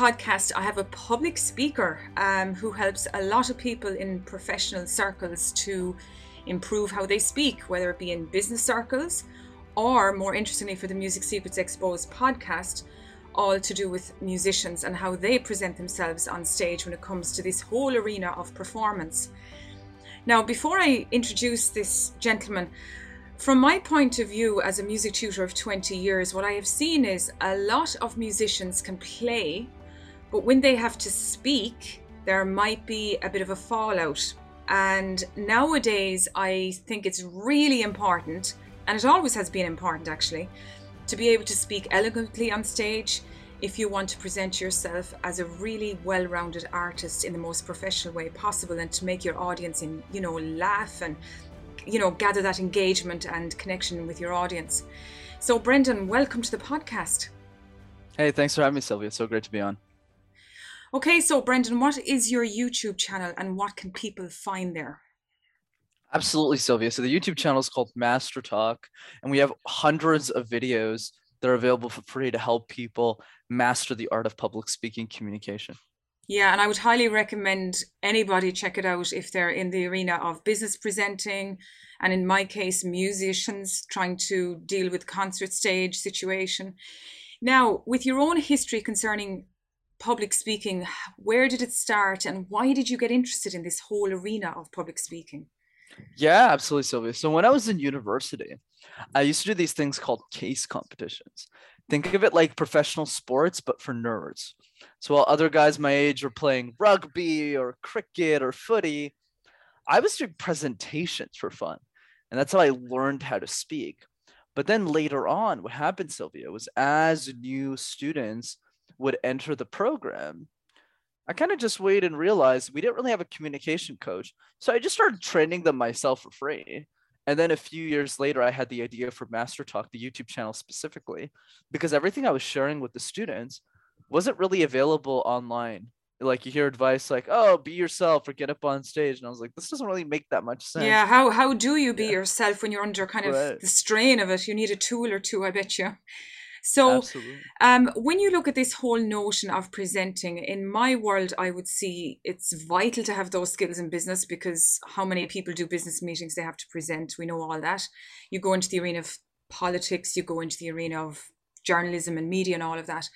podcast, I have a public speaker um, who helps a lot of people in professional circles to improve how they speak, whether it be in business circles or, more interestingly, for the Music Secrets Exposed podcast, all to do with musicians and how they present themselves on stage when it comes to this whole arena of performance. Now, before I introduce this gentleman, from my point of view as a music tutor of 20 years, what I have seen is a lot of musicians can play, but when they have to speak, there might be a bit of a fallout. And nowadays, I think it's really important, and it always has been important actually, to be able to speak elegantly on stage if you want to present yourself as a really well-rounded artist in the most professional way possible and to make your audience in you know laugh and you know, gather that engagement and connection with your audience. So, Brendan, welcome to the podcast. Hey, thanks for having me, Sylvia. So great to be on. Okay, so Brendan, what is your YouTube channel and what can people find there? Absolutely, Sylvia. So the YouTube channel is called Master Talk, and we have hundreds of videos that are available for free to help people master the art of public speaking communication. Yeah, and I would highly recommend anybody check it out if they're in the arena of business presenting, and in my case, musicians trying to deal with concert stage situation. Now, with your own history concerning public speaking, where did it start, and why did you get interested in this whole arena of public speaking? Yeah, absolutely, Sylvia. So when I was in university, I used to do these things called case competitions. Think of it like professional sports, but for nerds. So while other guys my age were playing rugby or cricket or footy, I was doing presentations for fun. And that's how I learned how to speak. But then later on, what happened, Sylvia, was as new students would enter the program, I kind of just waited and realized we didn't really have a communication coach. So I just started training them myself for free. And then a few years later, I had the idea for Master Talk, the YouTube channel specifically, because everything I was sharing with the students wasn't really available online. Like you hear advice like, "Oh, be yourself" or "Get up on stage," and I was like, "This doesn't really make that much sense." Yeah, how how do you be yeah. yourself when you're under kind of right. the strain of it? You need a tool or two, I bet you. So, um, when you look at this whole notion of presenting, in my world, I would see it's vital to have those skills in business because how many people do business meetings they have to present? We know all that. You go into the arena of politics, you go into the arena of journalism and media and all of that.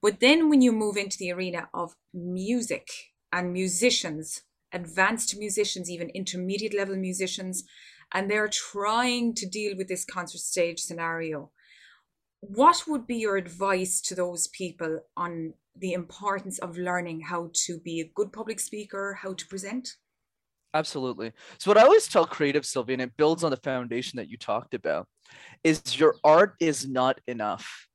But then when you move into the arena of music and musicians, advanced musicians, even intermediate level musicians, and they're trying to deal with this concert stage scenario what would be your advice to those people on the importance of learning how to be a good public speaker, how to present? Absolutely. So what I always tell creative Sylvia, and it builds on the foundation that you talked about, is your art is not enough.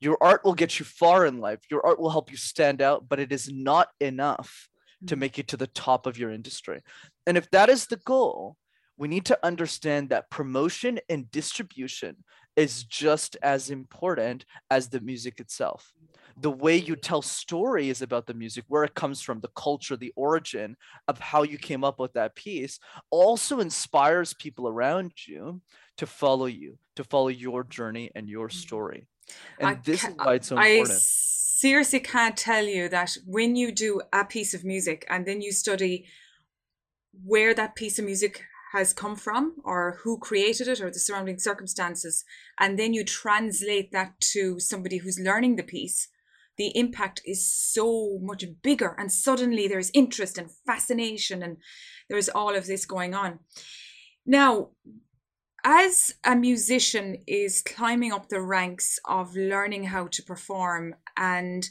Your art will get you far in life. Your art will help you stand out, but it is not enough to mm. make it to the top of your industry. And if that is the goal, we need to understand that promotion and distribution is just as important as the music itself. The way you tell stories about the music, where it comes from, the culture, the origin of how you came up with that piece, also inspires people around you to follow you, to follow your journey and your mm-hmm. story. And I this is why it's so important. I seriously can't tell you that when you do a piece of music and then you study where that piece of music has come from or who created it or the surrounding circumstances and then you translate that to somebody who's learning the piece the impact is so much bigger and suddenly there's interest and fascination and there's all of this going on. Now as a musician is climbing up the ranks of learning how to perform and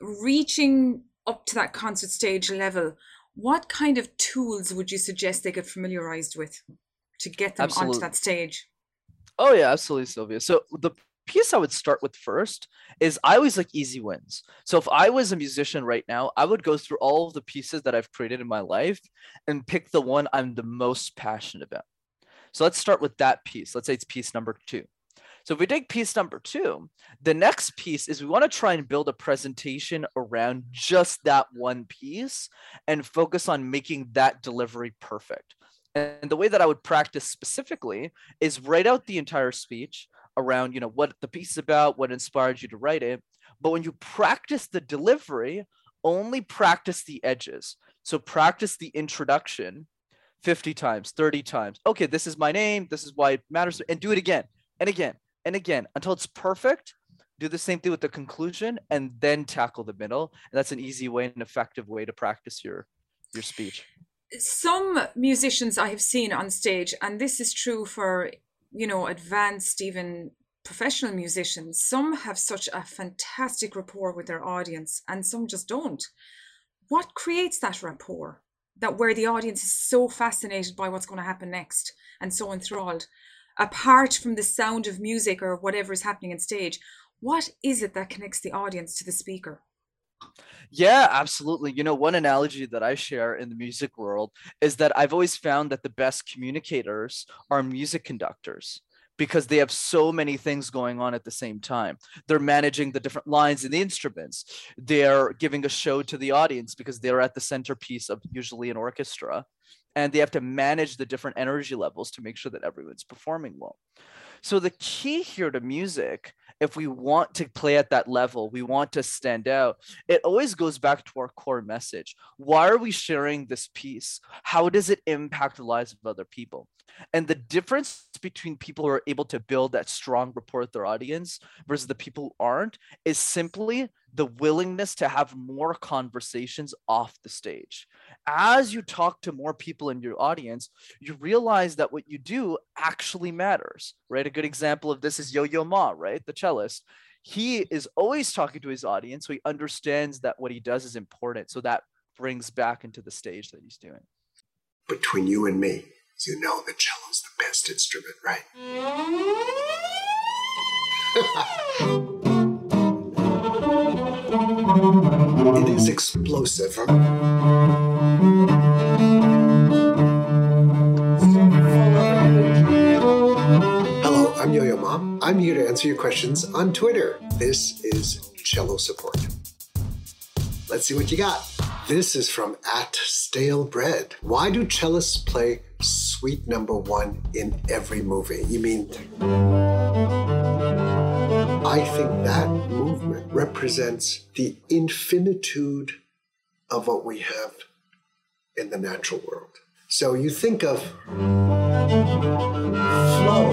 reaching up to that concert stage level what kind of tools would you suggest they get familiarized with to get them absolutely. onto that stage? Oh yeah, absolutely, Sylvia. So the piece I would start with first is I always like easy wins. So if I was a musician right now, I would go through all of the pieces that I've created in my life and pick the one I'm the most passionate about. So let's start with that piece. Let's say it's piece number two. So if we take piece number two, the next piece is we want to try and build a presentation around just that one piece and focus on making that delivery perfect. And the way that I would practice specifically is write out the entire speech around, you know, what the piece is about, what inspired you to write it, But when you practice the delivery, only practice the edges. So practice the introduction 50 times, 30 times. Okay, this is my name. This is why it matters. And do it again and again and again until it's perfect. Do the same thing with the conclusion and then tackle the middle. And that's an easy way and effective way to practice your your speech. Some musicians I have seen on stage, and this is true for, you know, advanced, even professional musicians, some have such a fantastic rapport with their audience and some just don't. What creates that rapport? That where the audience is so fascinated by what's going to happen next and so enthralled, apart from the sound of music or whatever is happening on stage, what is it that connects the audience to the speaker? Yeah, absolutely. You know, one analogy that I share in the music world is that I've always found that the best communicators are music conductors because they have so many things going on at the same time. They're managing the different lines in the instruments. They're giving a show to the audience because they're at the centerpiece of usually an orchestra. And they have to manage the different energy levels to make sure that everyone's performing well. So the key here to music if we want to play at that level, we want to stand out, it always goes back to our core message. Why are we sharing this piece? How does it impact the lives of other people? And the difference between people who are able to build that strong rapport with their audience versus the people who aren't is simply the willingness to have more conversations off the stage. As you talk to more people in your audience, you realize that what you do actually matters, right? A good example of this is Yo Yo Ma, right? The cellist. He is always talking to his audience, so he understands that what he does is important. So that brings back into the stage that he's doing. Between you and me, you know the cello's the best instrument, right? It is explosive. Hello, I'm Yo Yo Ma. I'm here to answer your questions on Twitter. This is Cello Support. Let's see what you got. This is from at Stale Bread. Why do cellists play suite number one in every movie? You mean I think that movement represents the infinitude of what we have in the natural world. So you think of flow,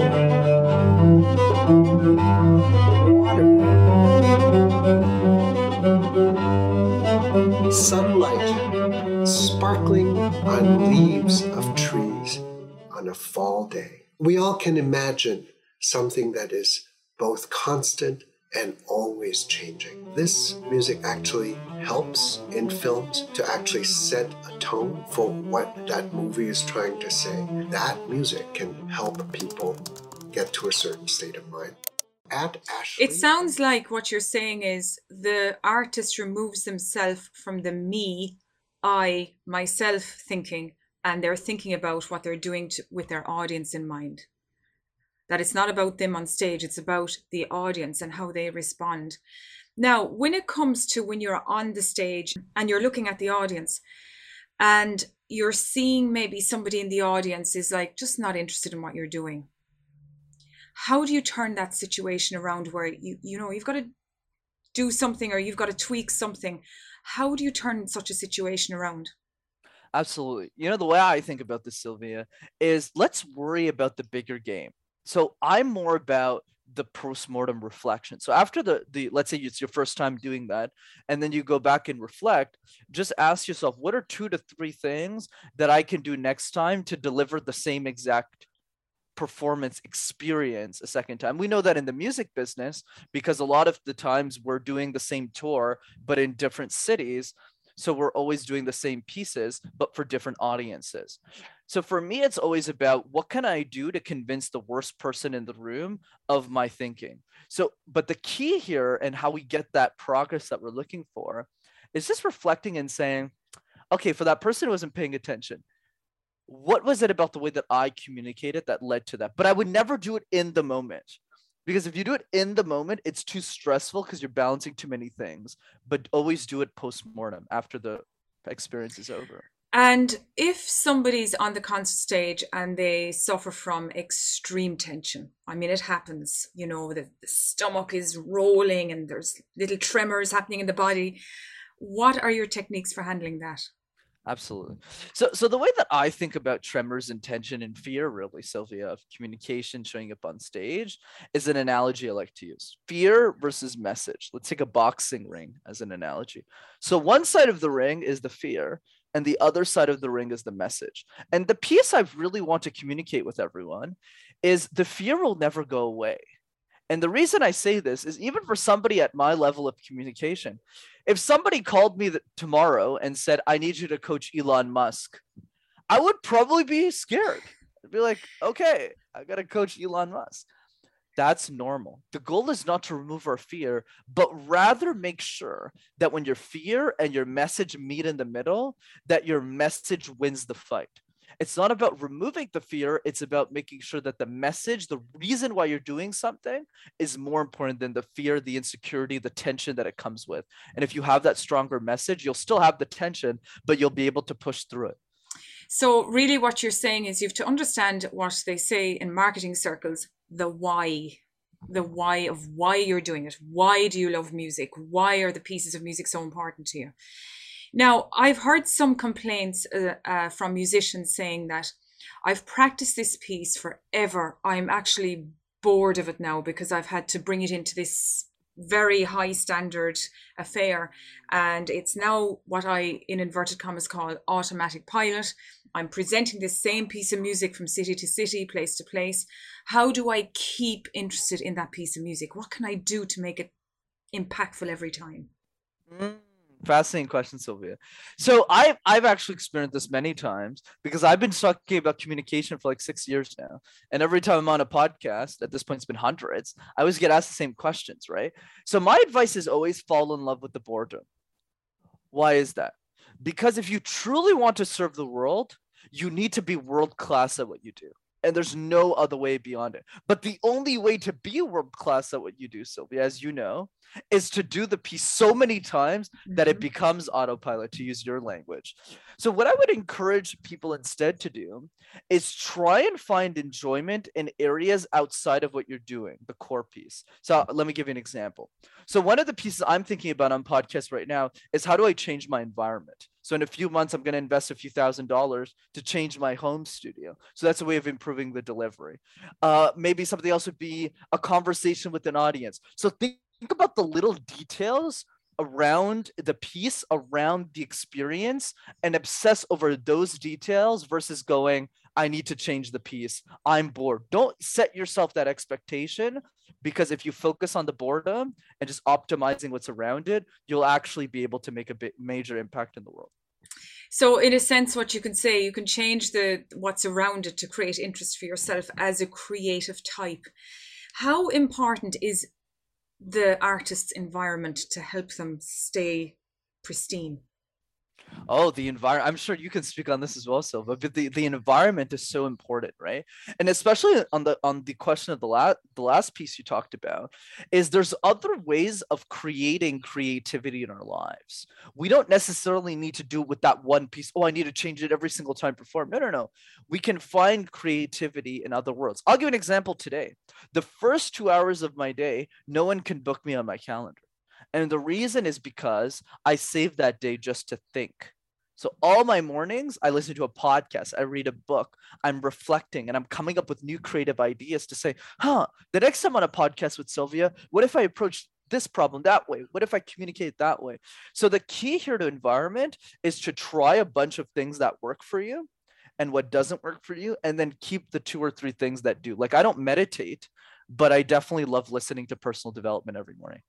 on leaves of trees on a fall day. We all can imagine something that is both constant and always changing. This music actually helps in films to actually set a tone for what that movie is trying to say. That music can help people get to a certain state of mind. At Ashley, It sounds like what you're saying is the artist removes themselves from the me, I, myself thinking, and they're thinking about what they're doing to, with their audience in mind that it's not about them on stage, it's about the audience and how they respond. Now, when it comes to when you're on the stage and you're looking at the audience and you're seeing maybe somebody in the audience is like just not interested in what you're doing. How do you turn that situation around where you you know you've got to do something or you've got to tweak something? How do you turn such a situation around? Absolutely. You know, the way I think about this, Sylvia, is let's worry about the bigger game so i'm more about the post-mortem reflection so after the the let's say it's your first time doing that and then you go back and reflect just ask yourself what are two to three things that i can do next time to deliver the same exact performance experience a second time. We know that in the music business because a lot of the times we're doing the same tour but in different cities. So we're always doing the same pieces, but for different audiences. So for me, it's always about what can I do to convince the worst person in the room of my thinking. So, but the key here and how we get that progress that we're looking for is just reflecting and saying, okay, for that person who wasn't paying attention, what was it about the way that I communicated that led to that? But I would never do it in the moment because if you do it in the moment it's too stressful because you're balancing too many things but always do it post mortem after the experience is over And if somebody's on the concert stage and they suffer from extreme tension, I mean, it happens, you know, the, the, stomach is rolling and there's little tremors happening in the body. What are your techniques for handling that? Absolutely. So, so the way that I think about tremors and tension and fear, really, Sylvia, of communication showing up on stage, is an analogy I like to use: fear versus message. Let's take a boxing ring as an analogy. So, one side of the ring is the fear, and the other side of the ring is the message. And the piece I really want to communicate with everyone is the fear will never go away. And the reason I say this is even for somebody at my level of communication, if somebody called me tomorrow and said, I need you to coach Elon Musk, I would probably be scared. I'd be like, okay, I got to coach Elon Musk. That's normal. The goal is not to remove our fear, but rather make sure that when your fear and your message meet in the middle, that your message wins the fight it's not about removing the fear it's about making sure that the message the reason why you're doing something is more important than the fear the insecurity the tension that it comes with. And if you have that stronger message you'll still have the tension but you'll be able to push through it. So really what you're saying is you have to understand what they say in marketing circles the why the why of why you're doing it. Why do you love music? Why are the pieces of music so important to you now, I've heard some complaints uh, uh, from musicians saying that I've practiced this piece forever. I'm actually bored of it now because I've had to bring it into this very high standard affair. And it's now what I, in inverted commas, call automatic pilot. I'm presenting the same piece of music from city to city, place to place. How do I keep interested in that piece of music? What can I do to make it impactful every time? Mm fascinating question sylvia. So i've i've actually experienced this many times because i've been talking about communication for like six years now. And every time i'm on a podcast at this point it's been hundreds i always get asked the same questions right? So my advice is always fall in love with the boredom. Why is that? Because if you truly want to serve the world you need to be world class at what you do and there's no other way beyond it. But the only way to be a world class at what you do, Sylvia, as you know, is to do the piece so many times that it mm-hmm. becomes autopilot, to use your language. So, what I would encourage people instead to do is try and find enjoyment in areas outside of what you're doing, the core piece. So, let me give you an example. So, one of the pieces I'm thinking about on podcast right now is how do I change my environment? So in a few months, I'm going to invest a few thousand dollars to change my home studio. So that's a way of improving the delivery. Uh, maybe something else would be a conversation with an audience. So think, think about the little details around the piece, around the experience, and obsess over those details versus going, I need to change the piece. I'm bored. Don't set yourself that expectation because if you focus on the boredom and just optimizing what's around it, you'll actually be able to make a bit major impact in the world. So, in a sense, what you can say, you can change the what's around it to create interest for yourself as a creative type. How important is the artist's environment to help them stay pristine? Oh, the environment. I'm sure you can speak on this as well, Sylvia. But the, the environment is so important, right? And especially on the on the question of the last the last piece you talked about, is there's other ways of creating creativity in our lives. We don't necessarily need to do it with that one piece. Oh, I need to change it every single time perform. No, no, no. We can find creativity in other worlds. I'll give an example today. The first two hours of my day, no one can book me on my calendar. And the reason is because I save that day just to think. So all my mornings, I listen to a podcast, I read a book, I'm reflecting, and I'm coming up with new creative ideas to say, huh, the next time on a podcast with Sylvia, what if I approach this problem that way? What if I communicate that way? So the key here to environment is to try a bunch of things that work for you and what doesn't work for you, and then keep the two or three things that do. Like I don't meditate, but I definitely love listening to personal development every morning.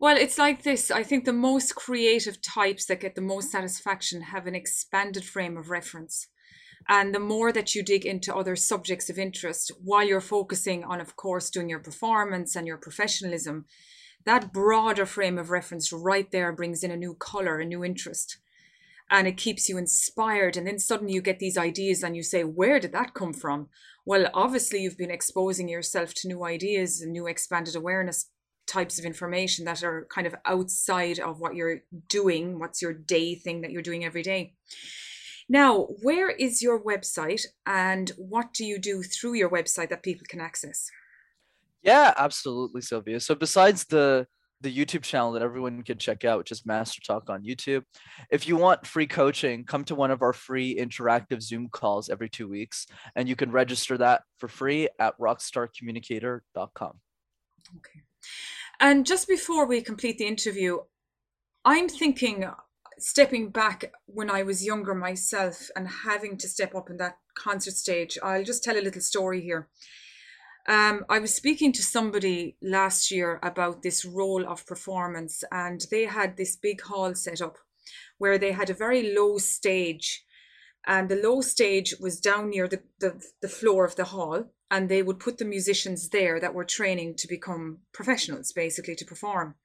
Well, it's like this. I think the most creative types that get the most satisfaction have an expanded frame of reference. And the more that you dig into other subjects of interest while you're focusing on, of course, doing your performance and your professionalism, that broader frame of reference right there brings in a new color, a new interest. And it keeps you inspired. And then suddenly you get these ideas and you say, where did that come from? Well, obviously, you've been exposing yourself to new ideas and new expanded awareness types of information that are kind of outside of what you're doing, what's your day thing that you're doing every day. Now, where is your website and what do you do through your website that people can access? Yeah, absolutely, Sylvia. So besides the the YouTube channel that everyone can check out, which is Master Talk on YouTube. If you want free coaching, come to one of our free interactive Zoom calls every two weeks, and you can register that for free at rockstarcommunicator.com. Okay. And just before we complete the interview, I'm thinking stepping back when I was younger myself and having to step up in that concert stage. I'll just tell a little story here. Um, I was speaking to somebody last year about this role of performance, and they had this big hall set up where they had a very low stage, and the low stage was down near the, the, the floor of the hall, and they would put the musicians there that were training to become professionals, basically to perform.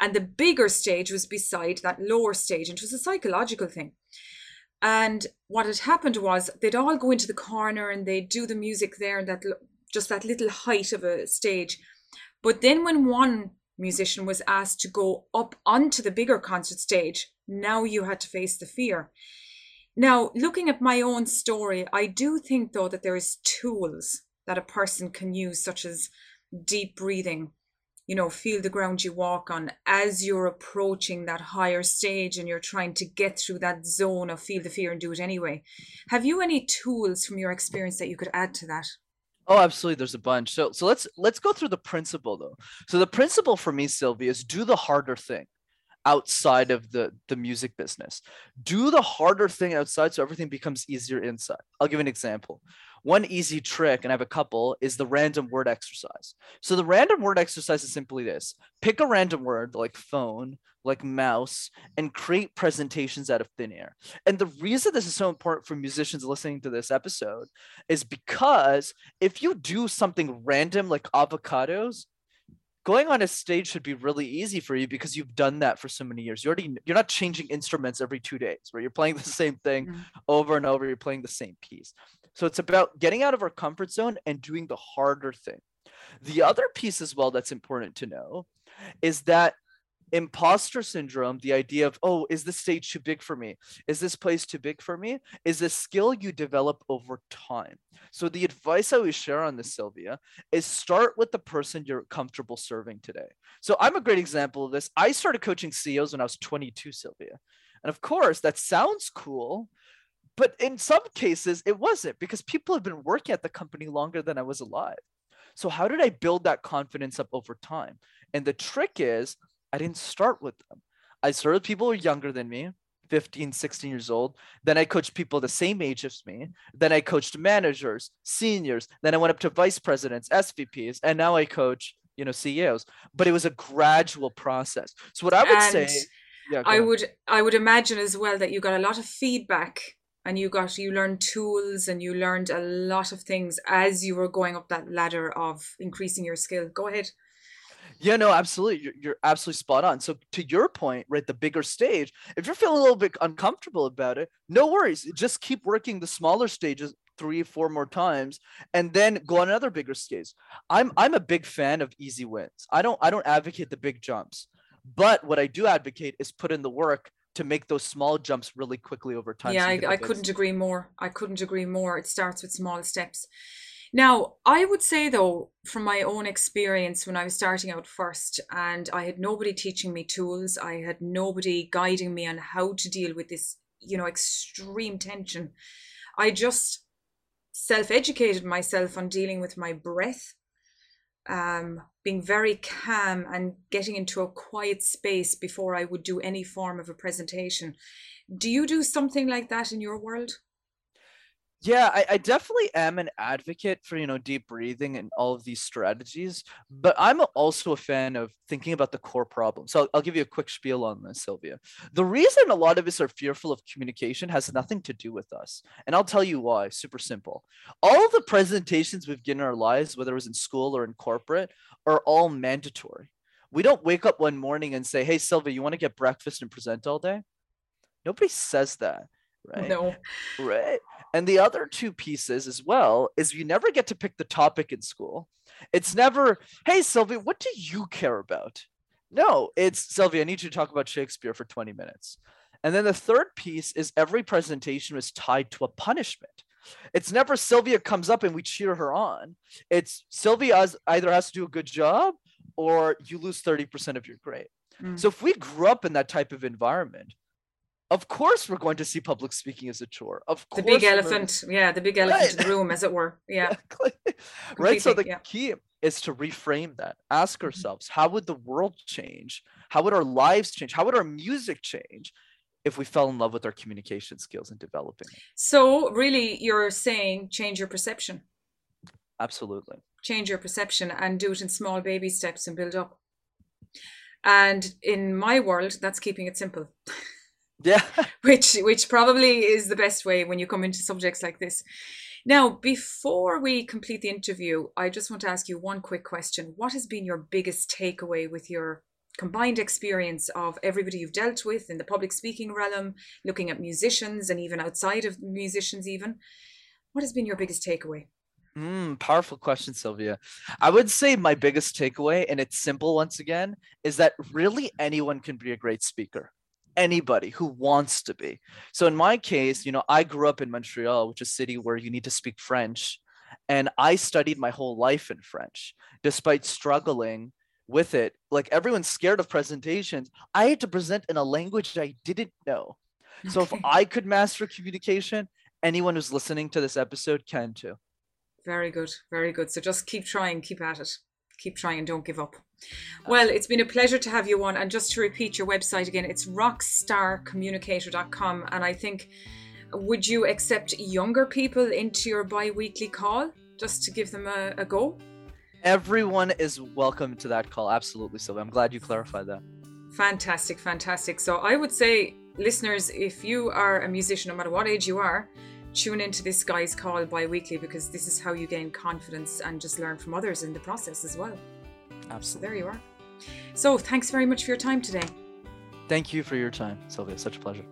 And the bigger stage was beside that lower stage, and it was a psychological thing. And what had happened was they'd all go into the corner and they'd do the music there and that just that little height of a stage. But then when one musician was asked to go up onto the bigger concert stage, now you had to face the fear. Now, looking at my own story, I do think though that there is tools that a person can use, such as deep breathing, you know, feel the ground you walk on as you're approaching that higher stage and you're trying to get through that zone of feel the fear and do it anyway. Have you any tools from your experience that you could add to that? Oh, absolutely. There's a bunch. So so let's let's go through the principle though. So the principle for me, Sylvia, is do the harder thing outside of the the music business. Do the harder thing outside so everything becomes easier inside. I'll give an example. One easy trick, and I have a couple, is the random word exercise. So the random word exercise is simply this pick a random word like phone, like mouse, and create presentations out of thin air. And the reason this is so important for musicians listening to this episode is because if you do something random like avocados, going on a stage should be really easy for you because you've done that for so many years. You already you're not changing instruments every two days, where you're playing the same thing mm-hmm. over and over. You're playing the same piece. So it's about getting out of our comfort zone and doing the harder thing. The other piece as well that's important to know is that imposter syndrome, the idea of, oh, is this stage too big for me? Is this place too big for me? Is a skill you develop over time. So the advice I always share on this, Sylvia, is start with the person you're comfortable serving today. So I'm a great example of this. I started coaching CEOs when I was 22, Sylvia. And of course, that sounds cool, but in some cases, it wasn't because people have been working at the company longer than I was alive. So, how did I build that confidence up over time? And the trick is, I didn't start with them. I started people who are younger than me, 15, 16 years old. Then I coached people the same age as me. Then I coached managers, seniors. Then I went up to vice presidents, SVPs, and now I coach, you know, CEOs. But it was a gradual process. So what I would and say, yeah, I would I would imagine as well that you got a lot of feedback and you got you learned tools and you learned a lot of things as you were going up that ladder of increasing your skill. Go ahead. Yeah no absolutely. You're, you're absolutely spot on. So to your point right the bigger stage if you're feeling a little bit uncomfortable about it no worries. Just keep working the smaller stages three four more times and then go on another bigger stage. I'm i'm a big fan of easy wins. I don't i don't advocate the big jumps. But what i do advocate is put in the work to make those small jumps really quickly over time. Yeah, so I, I couldn't agree more. I couldn't agree more. It starts with small steps. Now, I would say though, from my own experience when I was starting out first, and I had nobody teaching me tools, I had nobody guiding me on how to deal with this, you know, extreme tension. I just self educated myself on dealing with my breath um, being very calm and getting into a quiet space before I would do any form of a presentation. Do you do something like that in your world? Yeah, I, I, definitely am an advocate for you know deep breathing and all of these strategies, but I'm also a fan of thinking about the core problem. So I'll, I'll, give you a quick spiel on this, Sylvia. The reason a lot of us are fearful of communication has nothing to do with us, and I'll tell you why. Super simple. All the presentations we've given in our lives, whether it was in school or in corporate, are all mandatory. We don't wake up one morning and say, "Hey, Sylvia, you want to get breakfast and present all day?" Nobody says that right? No. Right. And the other two pieces as well is you never get to pick the topic in school. It's never, hey, Sylvia, what do you care about? No, it's Sylvia, I need you to talk about Shakespeare for 20 minutes. And then the third piece is every presentation was tied to a punishment. It's never Sylvia comes up and we cheer her on. It's Sylvia either has to do a good job or you lose 30% of your grade. Mm. So if we grew up in that type of environment, of course we're going to see public speaking as a chore. Of course. The big elephant. Yeah, the big elephant right. in the room, as it were. Yeah. Exactly. right. So the yeah. key is to reframe that. Ask mm-hmm. ourselves, how would the world change? How would our lives change? How would our music change if we fell in love with our communication skills and developing it? So really you're saying change your perception. Absolutely. Change your perception and do it in small baby steps and build up. And in my world, that's keeping it simple. Yeah. which which probably is the best way when you come into subjects like this. Now, before we complete the interview, I just want to ask you one quick question. What has been your biggest takeaway with your combined experience of everybody you've dealt with in the public speaking realm, looking at musicians and even outside of musicians, even? What has been your biggest takeaway? Mm, powerful question, Sylvia. I would say my biggest takeaway, and it's simple once again, is that really anyone can be a great speaker anybody who wants to be. So in my case, you know, I grew up in Montreal, which is a city where you need to speak French. And I studied my whole life in French, despite struggling with it. Like everyone's scared of presentations. I had to present in a language I didn't know. Okay. So if I could master communication, anyone who's listening to this episode can too. Very good. Very good. So just keep trying, keep at it. Keep trying, don't give up. Well, it's been a pleasure to have you on. And just to repeat your website again, it's rockstarcommunicator.com. And I think, would you accept younger people into your bi weekly call just to give them a, a go? Everyone is welcome to that call. Absolutely. So I'm glad you clarified that. Fantastic, fantastic. So I would say, listeners, if you are a musician, no matter what age you are, tune into this guy's call bi weekly because this is how you gain confidence and just learn from others in the process as well. Absolutely. So there you are. So thanks very much for your time today. Thank you for your time, Sylvia. Such a pleasure.